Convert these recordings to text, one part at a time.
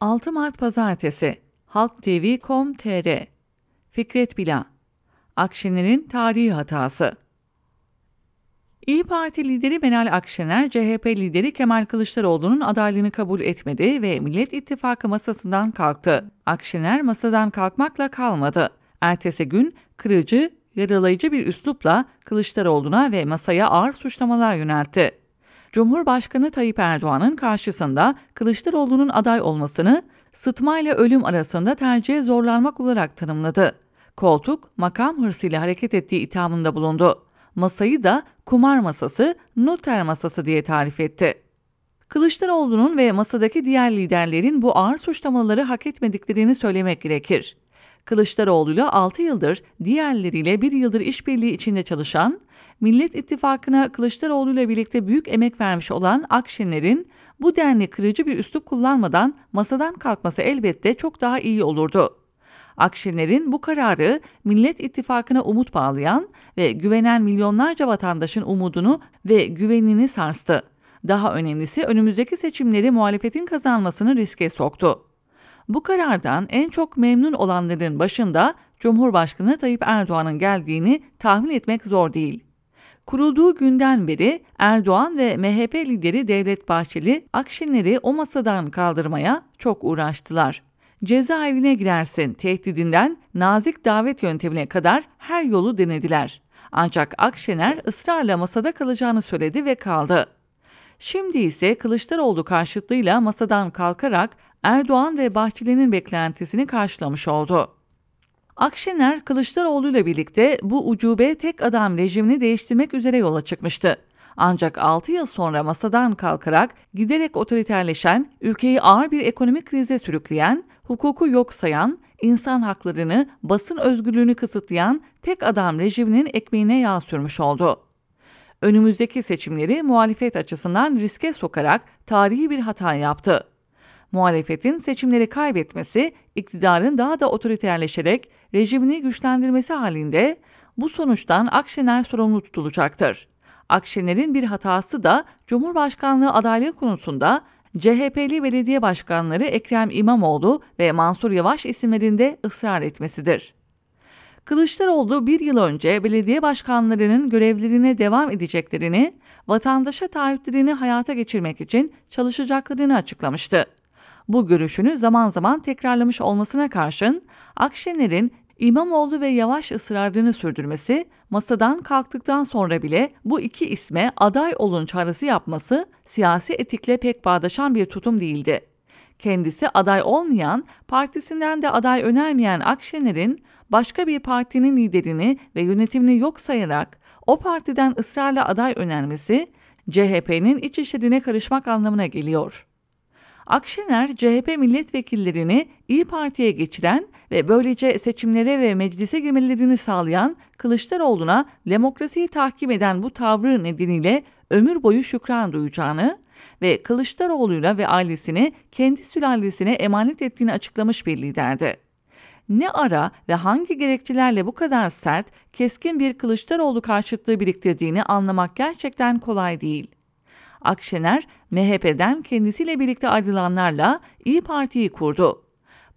6 Mart Pazartesi Halk TV.com.tr Fikret Bila Akşener'in tarihi hatası İyi Parti lideri Meral Akşener, CHP lideri Kemal Kılıçdaroğlu'nun adaylığını kabul etmedi ve Millet İttifakı masasından kalktı. Akşener masadan kalkmakla kalmadı. Ertesi gün kırıcı, yaralayıcı bir üslupla Kılıçdaroğlu'na ve masaya ağır suçlamalar yöneltti. Cumhurbaşkanı Tayyip Erdoğan'ın karşısında Kılıçdaroğlu'nun aday olmasını sıtma ile ölüm arasında tercihe zorlanmak olarak tanımladı. Koltuk, makam hırsıyla hareket ettiği ithamında bulundu. Masayı da kumar masası, noter masası diye tarif etti. Kılıçdaroğlu'nun ve masadaki diğer liderlerin bu ağır suçlamaları hak etmediklerini söylemek gerekir. Kılıçdaroğlu'yla 6 yıldır, diğerleriyle 1 yıldır işbirliği içinde çalışan, Millet İttifakı'na Kılıçdaroğlu ile birlikte büyük emek vermiş olan Akşener'in bu denli kırıcı bir üslup kullanmadan masadan kalkması elbette çok daha iyi olurdu. Akşener'in bu kararı Millet İttifakı'na umut bağlayan ve güvenen milyonlarca vatandaşın umudunu ve güvenini sarstı. Daha önemlisi önümüzdeki seçimleri muhalefetin kazanmasını riske soktu. Bu karardan en çok memnun olanların başında Cumhurbaşkanı Tayyip Erdoğan'ın geldiğini tahmin etmek zor değil. Kurulduğu günden beri Erdoğan ve MHP lideri Devlet Bahçeli Akşener'i o masadan kaldırmaya çok uğraştılar. Cezaevine girersin tehdidinden nazik davet yöntemine kadar her yolu denediler. Ancak Akşener ısrarla masada kalacağını söyledi ve kaldı. Şimdi ise Kılıçdaroğlu karşıtlığıyla masadan kalkarak Erdoğan ve Bahçeli'nin beklentisini karşılamış oldu. Akşener, Kılıçdaroğlu ile birlikte bu ucube tek adam rejimini değiştirmek üzere yola çıkmıştı. Ancak 6 yıl sonra masadan kalkarak giderek otoriterleşen, ülkeyi ağır bir ekonomik krize sürükleyen, hukuku yok sayan, insan haklarını, basın özgürlüğünü kısıtlayan tek adam rejiminin ekmeğine yağ sürmüş oldu. Önümüzdeki seçimleri muhalefet açısından riske sokarak tarihi bir hata yaptı. Muhalefetin seçimleri kaybetmesi, iktidarın daha da otoriterleşerek rejimini güçlendirmesi halinde bu sonuçtan Akşener sorumlu tutulacaktır. Akşener'in bir hatası da Cumhurbaşkanlığı adaylığı konusunda CHP'li belediye başkanları Ekrem İmamoğlu ve Mansur Yavaş isimlerinde ısrar etmesidir. Kılıçdaroğlu bir yıl önce belediye başkanlarının görevlerine devam edeceklerini, vatandaşa taahhütlerini hayata geçirmek için çalışacaklarını açıklamıştı. Bu görüşünü zaman zaman tekrarlamış olmasına karşın Akşener'in İmamoğlu ve Yavaş ısrarını sürdürmesi, masadan kalktıktan sonra bile bu iki isme aday olun çağrısı yapması siyasi etikle pek bağdaşan bir tutum değildi. Kendisi aday olmayan, partisinden de aday önermeyen Akşener'in başka bir partinin liderini ve yönetimini yok sayarak o partiden ısrarla aday önermesi CHP'nin iç işlerine karışmak anlamına geliyor. Akşener, CHP milletvekillerini İyi Parti'ye geçiren ve böylece seçimlere ve meclise girmelerini sağlayan Kılıçdaroğlu'na demokrasiyi tahkim eden bu tavrı nedeniyle ömür boyu şükran duyacağını ve Kılıçdaroğlu'yla ve ailesini kendi sülalesine emanet ettiğini açıklamış bir liderdi. Ne ara ve hangi gerekçelerle bu kadar sert, keskin bir Kılıçdaroğlu karşıtlığı biriktirdiğini anlamak gerçekten kolay değil. Akşener, MHP'den kendisiyle birlikte ayrılanlarla İyi Parti'yi kurdu.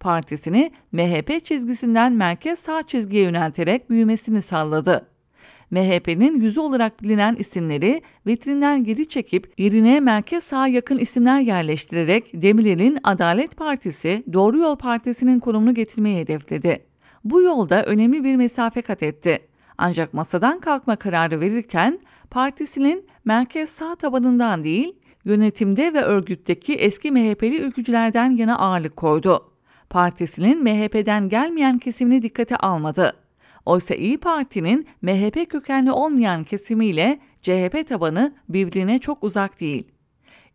Partisini MHP çizgisinden merkez sağ çizgiye yönelterek büyümesini sağladı. MHP'nin yüzü olarak bilinen isimleri vitrinden geri çekip yerine merkez sağa yakın isimler yerleştirerek Demirel'in Adalet Partisi, Doğru Yol Partisi'nin konumunu getirmeyi hedefledi. Bu yolda önemli bir mesafe kat etti. Ancak masadan kalkma kararı verirken partisinin merkez sağ tabanından değil, yönetimde ve örgütteki eski MHP'li ülkücülerden yana ağırlık koydu. Partisinin MHP'den gelmeyen kesimini dikkate almadı. Oysa İyi Parti'nin MHP kökenli olmayan kesimiyle CHP tabanı birbirine çok uzak değil.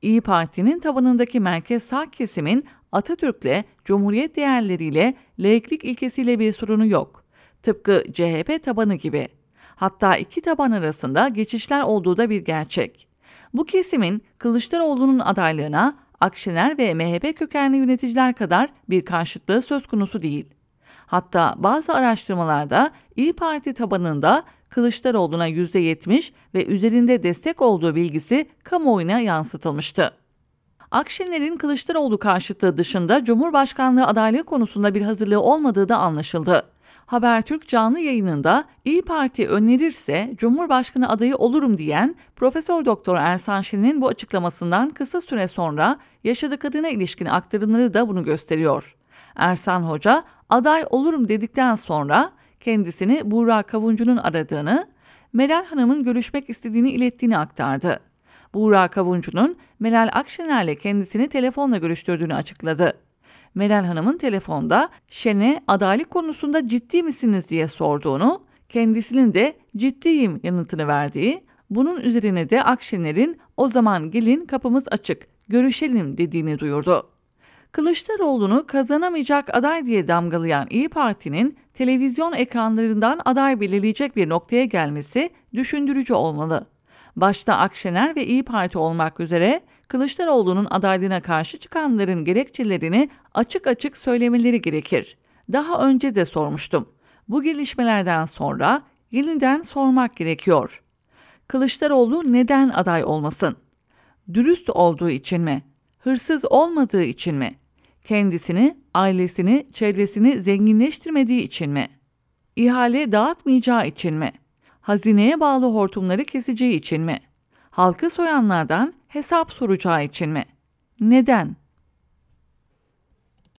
İyi Parti'nin tabanındaki merkez sağ kesimin Atatürk'le, Cumhuriyet değerleriyle, laiklik ilkesiyle bir sorunu yok. Tıpkı CHP tabanı gibi. Hatta iki taban arasında geçişler olduğu da bir gerçek. Bu kesimin Kılıçdaroğlu'nun adaylığına Akşener ve MHP kökenli yöneticiler kadar bir karşıtlığı söz konusu değil. Hatta bazı araştırmalarda İyi Parti tabanında Kılıçdaroğlu'na %70 ve üzerinde destek olduğu bilgisi kamuoyuna yansıtılmıştı. Akşener'in Kılıçdaroğlu karşıtlığı dışında Cumhurbaşkanlığı adaylığı konusunda bir hazırlığı olmadığı da anlaşıldı. Habertürk canlı yayınında İyi Parti önerirse Cumhurbaşkanı adayı olurum diyen Profesör Doktor Ersan Şen'in bu açıklamasından kısa süre sonra yaşadıklarına ilişkin aktarımları da bunu gösteriyor. Ersan Hoca aday olurum dedikten sonra kendisini Buğra Kavuncu'nun aradığını, Meral Hanım'ın görüşmek istediğini ilettiğini aktardı. Buğra Kavuncu'nun Meral Akşener'le kendisini telefonla görüştürdüğünü açıkladı. Meral Hanım'ın telefonda Şen'e adaylık konusunda ciddi misiniz diye sorduğunu, kendisinin de ciddiyim yanıtını verdiği, bunun üzerine de Akşener'in o zaman gelin kapımız açık, görüşelim dediğini duyurdu. Kılıçdaroğlu'nu kazanamayacak aday diye damgalayan İyi Parti'nin televizyon ekranlarından aday belirleyecek bir noktaya gelmesi düşündürücü olmalı. Başta Akşener ve İyi Parti olmak üzere Kılıçdaroğlu'nun adaylığına karşı çıkanların gerekçelerini açık açık söylemeleri gerekir. Daha önce de sormuştum. Bu gelişmelerden sonra yeniden sormak gerekiyor. Kılıçdaroğlu neden aday olmasın? Dürüst olduğu için mi? Hırsız olmadığı için mi? Kendisini, ailesini, çevresini zenginleştirmediği için mi? İhale dağıtmayacağı için mi? Hazineye bağlı hortumları keseceği için mi? Halkı soyanlardan hesap soracağı için mi? Neden?